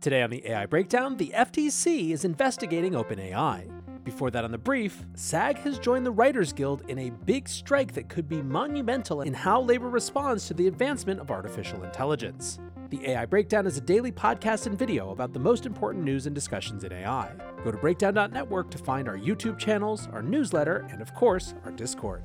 Today on the AI Breakdown, the FTC is investigating OpenAI. Before that, on the brief, SAG has joined the Writers Guild in a big strike that could be monumental in how labor responds to the advancement of artificial intelligence. The AI Breakdown is a daily podcast and video about the most important news and discussions in AI. Go to breakdown.network to find our YouTube channels, our newsletter, and of course, our Discord.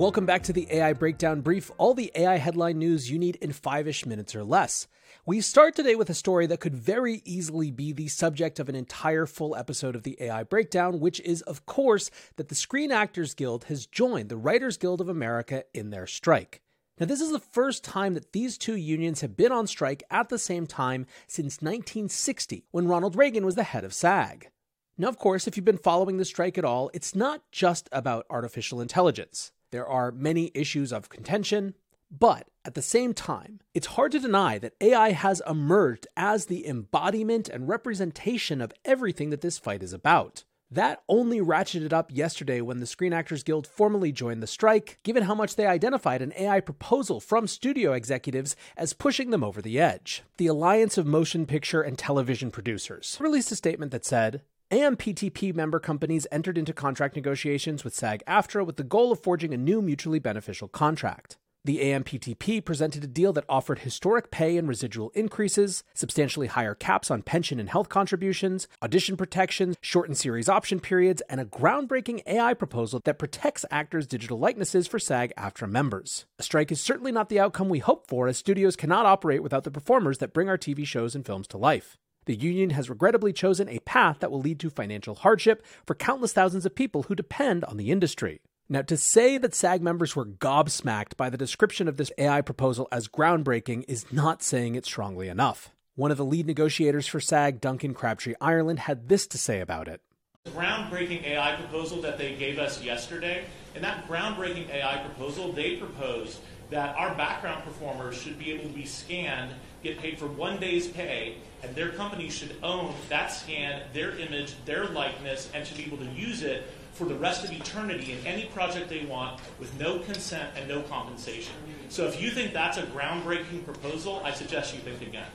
Welcome back to the AI Breakdown Brief, all the AI headline news you need in five ish minutes or less. We start today with a story that could very easily be the subject of an entire full episode of the AI Breakdown, which is, of course, that the Screen Actors Guild has joined the Writers Guild of America in their strike. Now, this is the first time that these two unions have been on strike at the same time since 1960, when Ronald Reagan was the head of SAG. Now, of course, if you've been following the strike at all, it's not just about artificial intelligence. There are many issues of contention, but at the same time, it's hard to deny that AI has emerged as the embodiment and representation of everything that this fight is about. That only ratcheted up yesterday when the Screen Actors Guild formally joined the strike, given how much they identified an AI proposal from studio executives as pushing them over the edge. The Alliance of Motion Picture and Television Producers released a statement that said, AMPTP member companies entered into contract negotiations with SAG AFTRA with the goal of forging a new mutually beneficial contract. The AMPTP presented a deal that offered historic pay and residual increases, substantially higher caps on pension and health contributions, audition protections, shortened series option periods, and a groundbreaking AI proposal that protects actors' digital likenesses for SAG AFTRA members. A strike is certainly not the outcome we hope for, as studios cannot operate without the performers that bring our TV shows and films to life. The union has regrettably chosen a path that will lead to financial hardship for countless thousands of people who depend on the industry. Now, to say that SAG members were gobsmacked by the description of this AI proposal as groundbreaking is not saying it strongly enough. One of the lead negotiators for SAG, Duncan Crabtree Ireland, had this to say about it. The groundbreaking AI proposal that they gave us yesterday, in that groundbreaking AI proposal, they proposed that our background performers should be able to be scanned, get paid for one day's pay, and their company should own that scan, their image, their likeness, and should be able to use it for the rest of eternity in any project they want with no consent and no compensation. So if you think that's a groundbreaking proposal, I suggest you think again.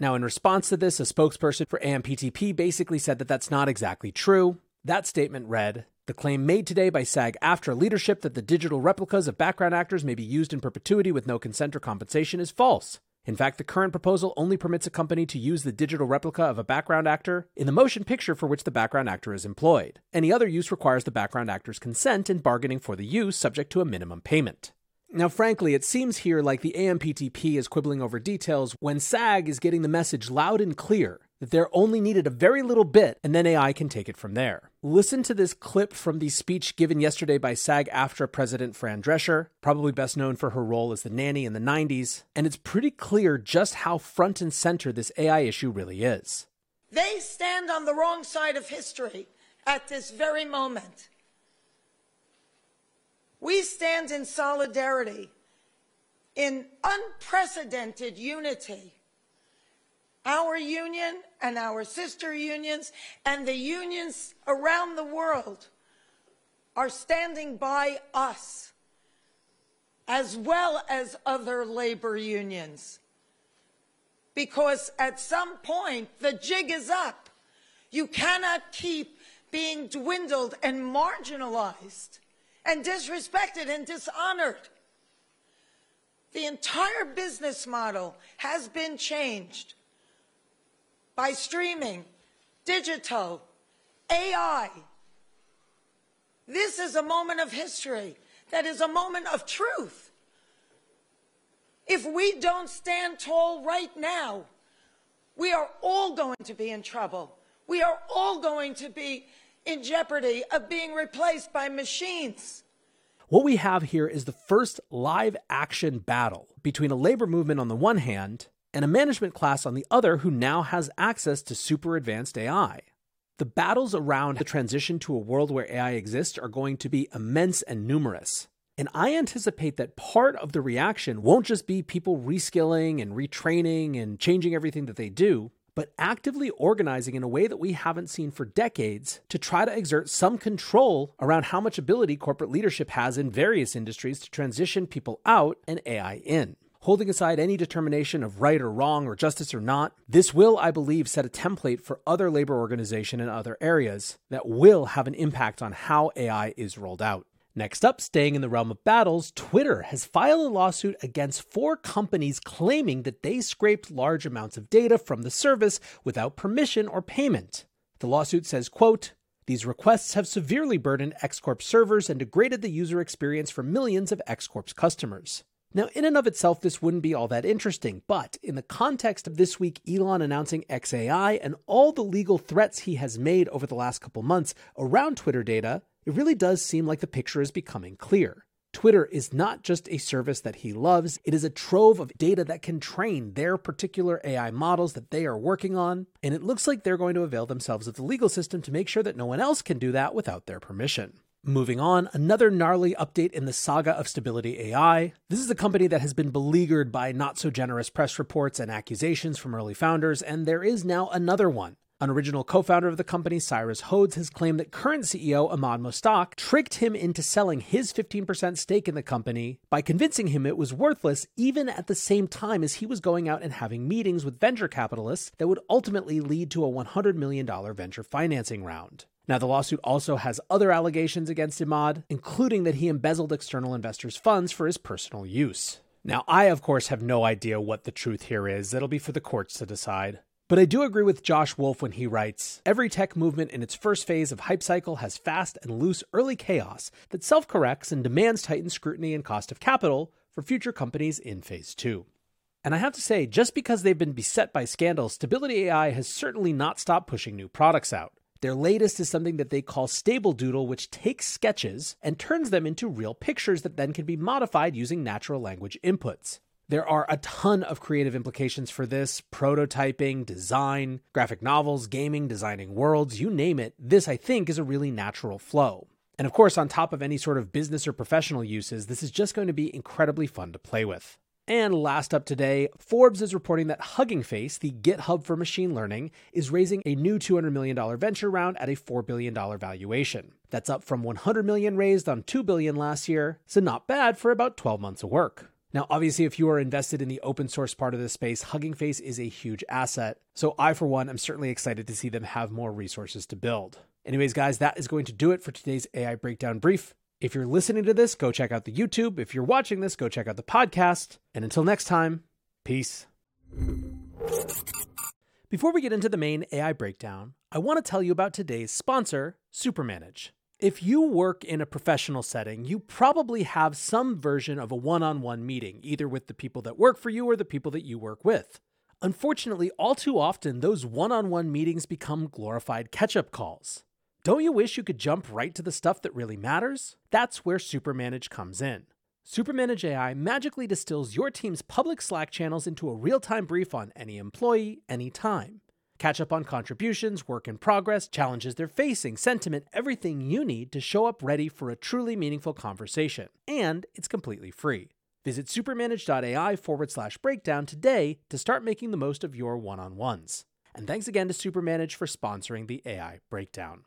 Now, in response to this, a spokesperson for AMPTP basically said that that's not exactly true. That statement read The claim made today by SAG AFTRA leadership that the digital replicas of background actors may be used in perpetuity with no consent or compensation is false. In fact, the current proposal only permits a company to use the digital replica of a background actor in the motion picture for which the background actor is employed. Any other use requires the background actor's consent and bargaining for the use subject to a minimum payment. Now, frankly, it seems here like the AMPTP is quibbling over details when SAG is getting the message loud and clear that they're only needed a very little bit and then AI can take it from there. Listen to this clip from the speech given yesterday by SAG AFTRA President Fran Drescher, probably best known for her role as the nanny in the 90s, and it's pretty clear just how front and center this AI issue really is. They stand on the wrong side of history at this very moment. We stand in solidarity, in unprecedented unity our union and our sister unions and the unions around the world are standing by us as well as other labor unions. Because at some point, the jig is up. You cannot keep being dwindled and marginalized and disrespected and dishonored. The entire business model has been changed by streaming, digital, AI. This is a moment of history that is a moment of truth. If we don't stand tall right now, we are all going to be in trouble. We are all going to be in jeopardy of being replaced by machines. What we have here is the first live action battle between a labor movement on the one hand and a management class on the other who now has access to super advanced AI. The battles around the transition to a world where AI exists are going to be immense and numerous. And I anticipate that part of the reaction won't just be people reskilling and retraining and changing everything that they do, but actively organizing in a way that we haven't seen for decades to try to exert some control around how much ability corporate leadership has in various industries to transition people out and AI in. Holding aside any determination of right or wrong or justice or not. This will, I believe, set a template for other labor organization in other areas that will have an impact on how AI is rolled out. Next up, staying in the realm of battles, Twitter has filed a lawsuit against four companies claiming that they scraped large amounts of data from the service without permission or payment. The lawsuit says, quote, these requests have severely burdened X Corp servers and degraded the user experience for millions of X customers. Now, in and of itself, this wouldn't be all that interesting, but in the context of this week Elon announcing XAI and all the legal threats he has made over the last couple months around Twitter data, it really does seem like the picture is becoming clear. Twitter is not just a service that he loves, it is a trove of data that can train their particular AI models that they are working on, and it looks like they're going to avail themselves of the legal system to make sure that no one else can do that without their permission. Moving on, another gnarly update in the saga of Stability AI. This is a company that has been beleaguered by not so generous press reports and accusations from early founders, and there is now another one. An original co founder of the company, Cyrus Hodes, has claimed that current CEO Emad Mostaque tricked him into selling his 15% stake in the company by convincing him it was worthless, even at the same time as he was going out and having meetings with venture capitalists that would ultimately lead to a $100 million venture financing round. Now, the lawsuit also has other allegations against Emad, including that he embezzled external investors' funds for his personal use. Now, I, of course, have no idea what the truth here is. It'll be for the courts to decide. But I do agree with Josh Wolfe when he writes Every tech movement in its first phase of hype cycle has fast and loose early chaos that self corrects and demands tightened scrutiny and cost of capital for future companies in phase two. And I have to say, just because they've been beset by scandals, Stability AI has certainly not stopped pushing new products out. Their latest is something that they call Stable Doodle, which takes sketches and turns them into real pictures that then can be modified using natural language inputs. There are a ton of creative implications for this prototyping, design, graphic novels, gaming, designing worlds, you name it. This, I think, is a really natural flow. And of course, on top of any sort of business or professional uses, this is just going to be incredibly fun to play with. And last up today, Forbes is reporting that Hugging Face, the GitHub for machine learning, is raising a new $200 million venture round at a $4 billion valuation. That's up from 100 million raised on 2 billion last year, so not bad for about 12 months of work. Now, obviously, if you are invested in the open source part of this space, Hugging Face is a huge asset. So, I, for one, am certainly excited to see them have more resources to build. Anyways, guys, that is going to do it for today's AI Breakdown Brief. If you're listening to this, go check out the YouTube. If you're watching this, go check out the podcast. And until next time, peace. Before we get into the main AI breakdown, I want to tell you about today's sponsor, Supermanage. If you work in a professional setting, you probably have some version of a one on one meeting, either with the people that work for you or the people that you work with. Unfortunately, all too often, those one on one meetings become glorified catch up calls. Don't you wish you could jump right to the stuff that really matters? That's where Supermanage comes in. Supermanage AI magically distills your team's public Slack channels into a real time brief on any employee, anytime catch up on contributions, work in progress, challenges they're facing, sentiment, everything you need to show up ready for a truly meaningful conversation. And it's completely free. Visit supermanage.ai forward slash breakdown today to start making the most of your one on ones. And thanks again to Supermanage for sponsoring the AI Breakdown.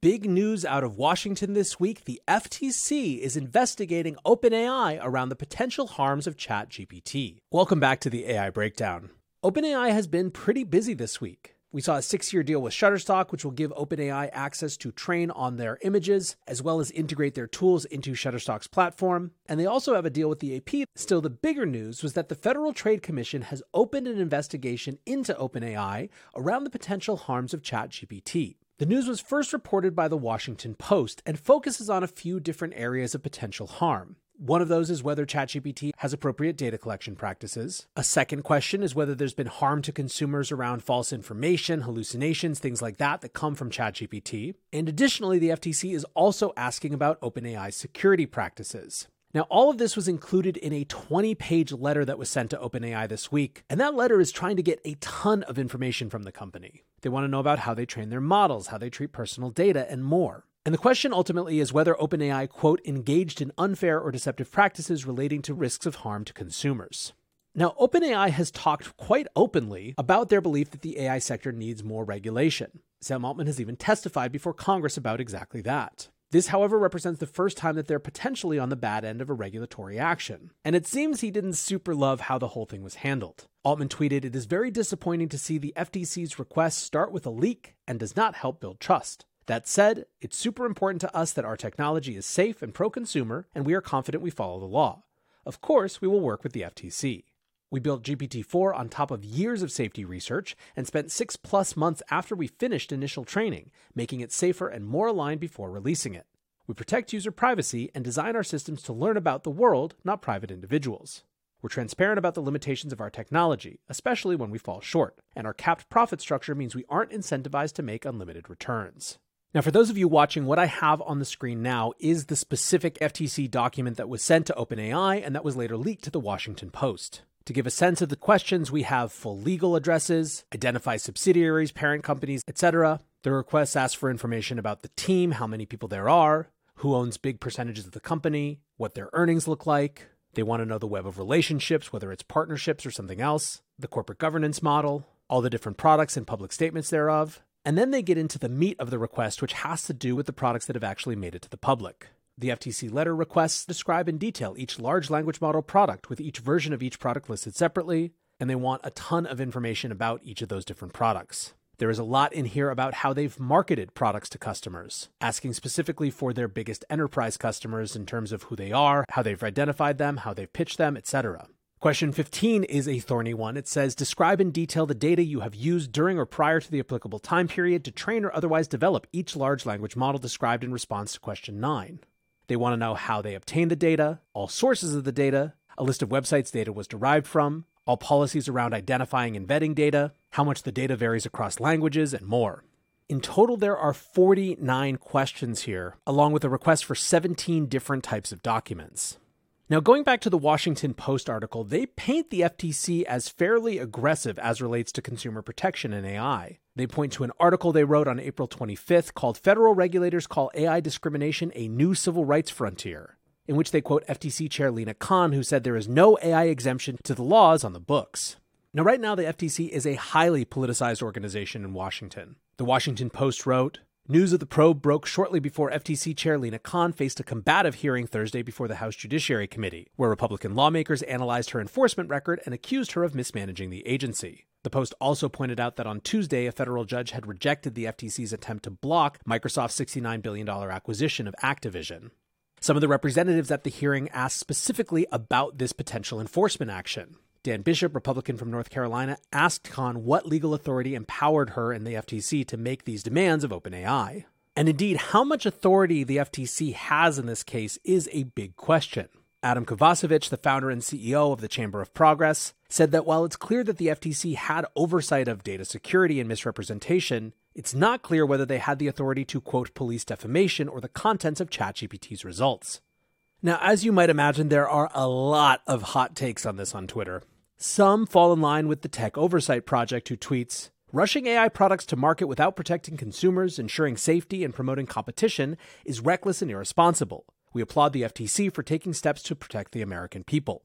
Big news out of Washington this week the FTC is investigating OpenAI around the potential harms of ChatGPT. Welcome back to the AI Breakdown. OpenAI has been pretty busy this week. We saw a six year deal with Shutterstock, which will give OpenAI access to train on their images, as well as integrate their tools into Shutterstock's platform. And they also have a deal with the AP. Still, the bigger news was that the Federal Trade Commission has opened an investigation into OpenAI around the potential harms of ChatGPT. The news was first reported by the Washington Post and focuses on a few different areas of potential harm. One of those is whether ChatGPT has appropriate data collection practices. A second question is whether there's been harm to consumers around false information, hallucinations, things like that that come from ChatGPT. And additionally, the FTC is also asking about OpenAI's security practices. Now, all of this was included in a 20 page letter that was sent to OpenAI this week, and that letter is trying to get a ton of information from the company. They want to know about how they train their models, how they treat personal data, and more. And the question ultimately is whether OpenAI, quote, engaged in unfair or deceptive practices relating to risks of harm to consumers. Now, OpenAI has talked quite openly about their belief that the AI sector needs more regulation. Sam Altman has even testified before Congress about exactly that. This, however, represents the first time that they're potentially on the bad end of a regulatory action. And it seems he didn't super love how the whole thing was handled. Altman tweeted, It is very disappointing to see the FTC's request start with a leak and does not help build trust. That said, it's super important to us that our technology is safe and pro consumer, and we are confident we follow the law. Of course, we will work with the FTC. We built GPT 4 on top of years of safety research and spent six plus months after we finished initial training, making it safer and more aligned before releasing it. We protect user privacy and design our systems to learn about the world, not private individuals. We're transparent about the limitations of our technology, especially when we fall short, and our capped profit structure means we aren't incentivized to make unlimited returns. Now, for those of you watching, what I have on the screen now is the specific FTC document that was sent to OpenAI and that was later leaked to the Washington Post. To give a sense of the questions, we have full legal addresses, identify subsidiaries, parent companies, etc. The requests ask for information about the team, how many people there are, who owns big percentages of the company, what their earnings look like. They want to know the web of relationships, whether it's partnerships or something else, the corporate governance model, all the different products and public statements thereof. And then they get into the meat of the request, which has to do with the products that have actually made it to the public. The FTC letter requests describe in detail each large language model product with each version of each product listed separately, and they want a ton of information about each of those different products. There is a lot in here about how they've marketed products to customers, asking specifically for their biggest enterprise customers in terms of who they are, how they've identified them, how they've pitched them, etc. Question 15 is a thorny one. It says Describe in detail the data you have used during or prior to the applicable time period to train or otherwise develop each large language model described in response to question 9. They want to know how they obtained the data, all sources of the data, a list of websites data was derived from, all policies around identifying and vetting data, how much the data varies across languages, and more. In total, there are 49 questions here, along with a request for 17 different types of documents. Now, going back to the Washington Post article, they paint the FTC as fairly aggressive as relates to consumer protection in AI. They point to an article they wrote on April 25th called Federal Regulators Call AI Discrimination a New Civil Rights Frontier, in which they quote FTC Chair Lina Khan, who said there is no AI exemption to the laws on the books. Now, right now, the FTC is a highly politicized organization in Washington. The Washington Post wrote, News of the probe broke shortly before FTC Chair Lina Khan faced a combative hearing Thursday before the House Judiciary Committee, where Republican lawmakers analyzed her enforcement record and accused her of mismanaging the agency. The Post also pointed out that on Tuesday, a federal judge had rejected the FTC's attempt to block Microsoft's $69 billion acquisition of Activision. Some of the representatives at the hearing asked specifically about this potential enforcement action. Dan Bishop, Republican from North Carolina, asked Khan what legal authority empowered her and the FTC to make these demands of OpenAI. And indeed, how much authority the FTC has in this case is a big question. Adam Kovacevic, the founder and CEO of the Chamber of Progress, said that while it's clear that the FTC had oversight of data security and misrepresentation, it's not clear whether they had the authority to, quote, police defamation or the contents of ChatGPT's results. Now, as you might imagine, there are a lot of hot takes on this on Twitter. Some fall in line with the Tech Oversight Project, who tweets Rushing AI products to market without protecting consumers, ensuring safety, and promoting competition is reckless and irresponsible. We applaud the FTC for taking steps to protect the American people.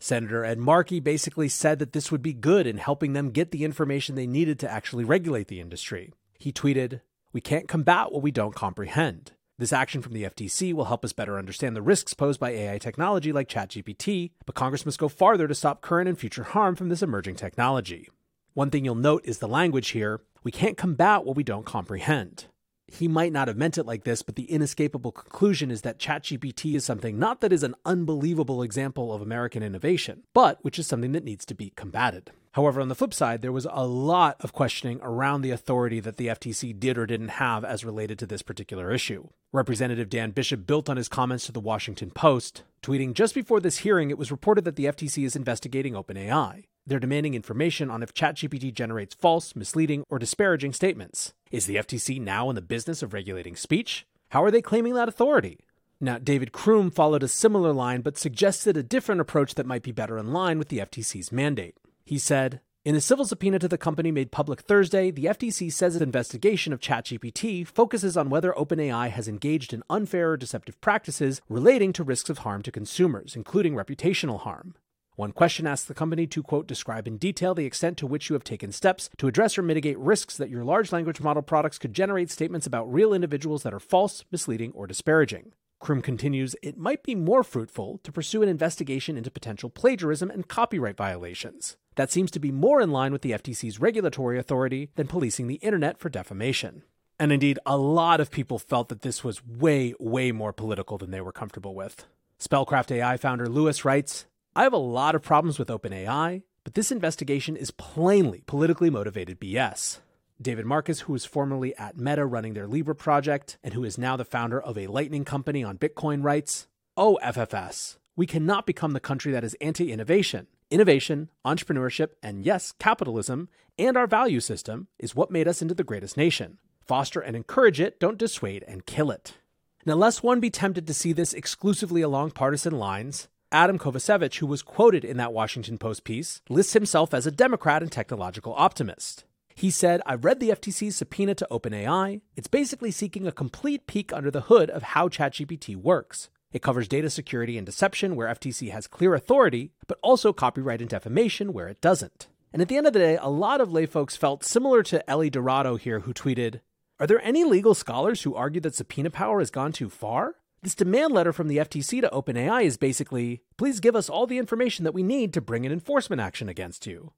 Senator Ed Markey basically said that this would be good in helping them get the information they needed to actually regulate the industry. He tweeted, We can't combat what we don't comprehend. This action from the FTC will help us better understand the risks posed by AI technology like ChatGPT, but Congress must go farther to stop current and future harm from this emerging technology. One thing you'll note is the language here. We can't combat what we don't comprehend. He might not have meant it like this, but the inescapable conclusion is that ChatGPT is something not that is an unbelievable example of American innovation, but which is something that needs to be combated. However, on the flip side, there was a lot of questioning around the authority that the FTC did or didn't have as related to this particular issue. Representative Dan Bishop built on his comments to the Washington Post, tweeting Just before this hearing, it was reported that the FTC is investigating OpenAI. They're demanding information on if ChatGPT generates false, misleading, or disparaging statements. Is the FTC now in the business of regulating speech? How are they claiming that authority? Now, David Krumm followed a similar line but suggested a different approach that might be better in line with the FTC's mandate. He said, in a civil subpoena to the company made public Thursday, the FTC says its investigation of ChatGPT focuses on whether OpenAI has engaged in unfair or deceptive practices relating to risks of harm to consumers, including reputational harm. One question asks the company to, quote, describe in detail the extent to which you have taken steps to address or mitigate risks that your large language model products could generate statements about real individuals that are false, misleading, or disparaging. Crum continues, it might be more fruitful to pursue an investigation into potential plagiarism and copyright violations. That seems to be more in line with the FTC's regulatory authority than policing the internet for defamation. And indeed, a lot of people felt that this was way, way more political than they were comfortable with. Spellcraft AI founder Lewis writes I have a lot of problems with OpenAI, but this investigation is plainly politically motivated BS. David Marcus, who was formerly at Meta running their Libra project and who is now the founder of a Lightning company on Bitcoin, writes Oh, FFS, we cannot become the country that is anti innovation. Innovation, entrepreneurship, and yes, capitalism, and our value system is what made us into the greatest nation. Foster and encourage it, don't dissuade and kill it. Now, lest one be tempted to see this exclusively along partisan lines, Adam Kovacevic, who was quoted in that Washington Post piece, lists himself as a Democrat and technological optimist. He said, I've read the FTC's subpoena to OpenAI. It's basically seeking a complete peek under the hood of how ChatGPT works. It covers data security and deception, where FTC has clear authority, but also copyright and defamation, where it doesn't. And at the end of the day, a lot of lay folks felt similar to Eli Dourado here, who tweeted, Are there any legal scholars who argue that subpoena power has gone too far? This demand letter from the FTC to OpenAI is basically please give us all the information that we need to bring an enforcement action against you.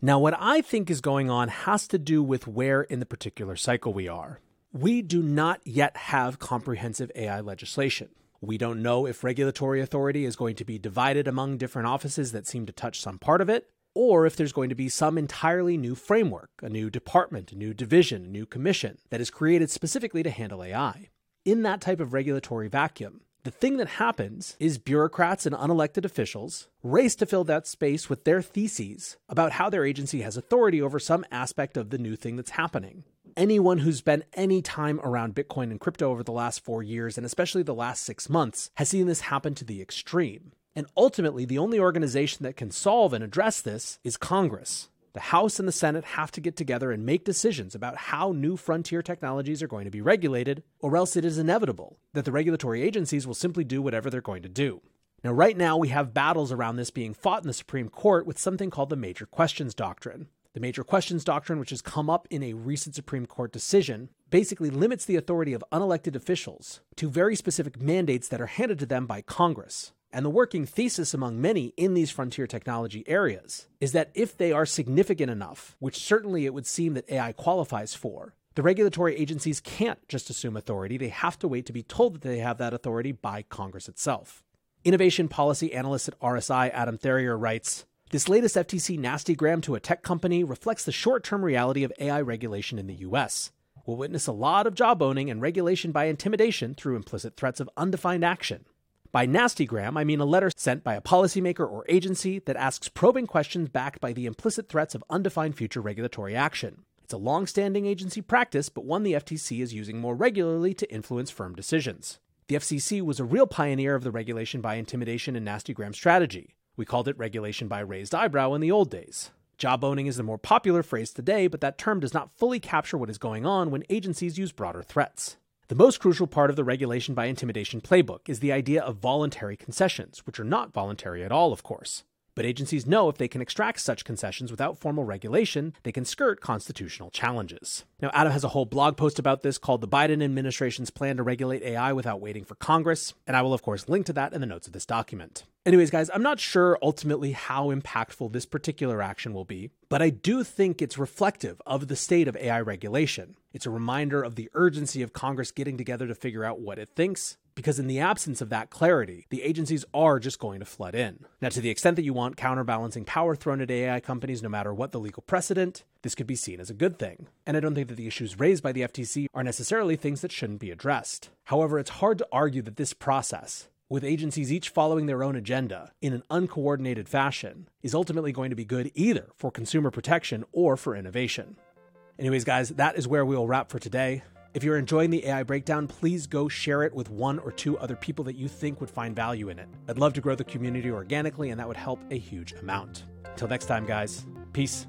Now, what I think is going on has to do with where in the particular cycle we are. We do not yet have comprehensive AI legislation. We don't know if regulatory authority is going to be divided among different offices that seem to touch some part of it, or if there's going to be some entirely new framework, a new department, a new division, a new commission that is created specifically to handle AI in that type of regulatory vacuum, the thing that happens is bureaucrats and unelected officials race to fill that space with their theses about how their agency has authority over some aspect of the new thing that's happening. Anyone who's spent any time around Bitcoin and crypto over the last four years, and especially the last six months, has seen this happen to the extreme. And ultimately, the only organization that can solve and address this is Congress. The House and the Senate have to get together and make decisions about how new frontier technologies are going to be regulated, or else it is inevitable that the regulatory agencies will simply do whatever they're going to do. Now, right now, we have battles around this being fought in the Supreme Court with something called the Major Questions Doctrine. The Major Questions Doctrine, which has come up in a recent Supreme Court decision, basically limits the authority of unelected officials to very specific mandates that are handed to them by Congress. And the working thesis among many in these frontier technology areas is that if they are significant enough, which certainly it would seem that AI qualifies for, the regulatory agencies can't just assume authority. They have to wait to be told that they have that authority by Congress itself. Innovation policy analyst at RSI, Adam Thierer, writes This latest FTC nastygram to a tech company reflects the short term reality of AI regulation in the US. We'll witness a lot of jawboning and regulation by intimidation through implicit threats of undefined action. By nastygram, I mean a letter sent by a policymaker or agency that asks probing questions backed by the implicit threats of undefined future regulatory action. It's a long standing agency practice, but one the FTC is using more regularly to influence firm decisions. The FCC was a real pioneer of the regulation by intimidation and nastygram strategy. We called it regulation by raised eyebrow in the old days. Jawboning is the more popular phrase today, but that term does not fully capture what is going on when agencies use broader threats. The most crucial part of the regulation by intimidation playbook is the idea of voluntary concessions, which are not voluntary at all, of course. But agencies know if they can extract such concessions without formal regulation, they can skirt constitutional challenges. Now, Adam has a whole blog post about this called The Biden Administration's Plan to Regulate AI Without Waiting for Congress, and I will, of course, link to that in the notes of this document. Anyways, guys, I'm not sure ultimately how impactful this particular action will be, but I do think it's reflective of the state of AI regulation. It's a reminder of the urgency of Congress getting together to figure out what it thinks, because in the absence of that clarity, the agencies are just going to flood in. Now, to the extent that you want counterbalancing power thrown at AI companies, no matter what the legal precedent, this could be seen as a good thing. And I don't think that the issues raised by the FTC are necessarily things that shouldn't be addressed. However, it's hard to argue that this process, with agencies each following their own agenda in an uncoordinated fashion, is ultimately going to be good either for consumer protection or for innovation. Anyways, guys, that is where we will wrap for today. If you're enjoying the AI breakdown, please go share it with one or two other people that you think would find value in it. I'd love to grow the community organically, and that would help a huge amount. Until next time, guys, peace.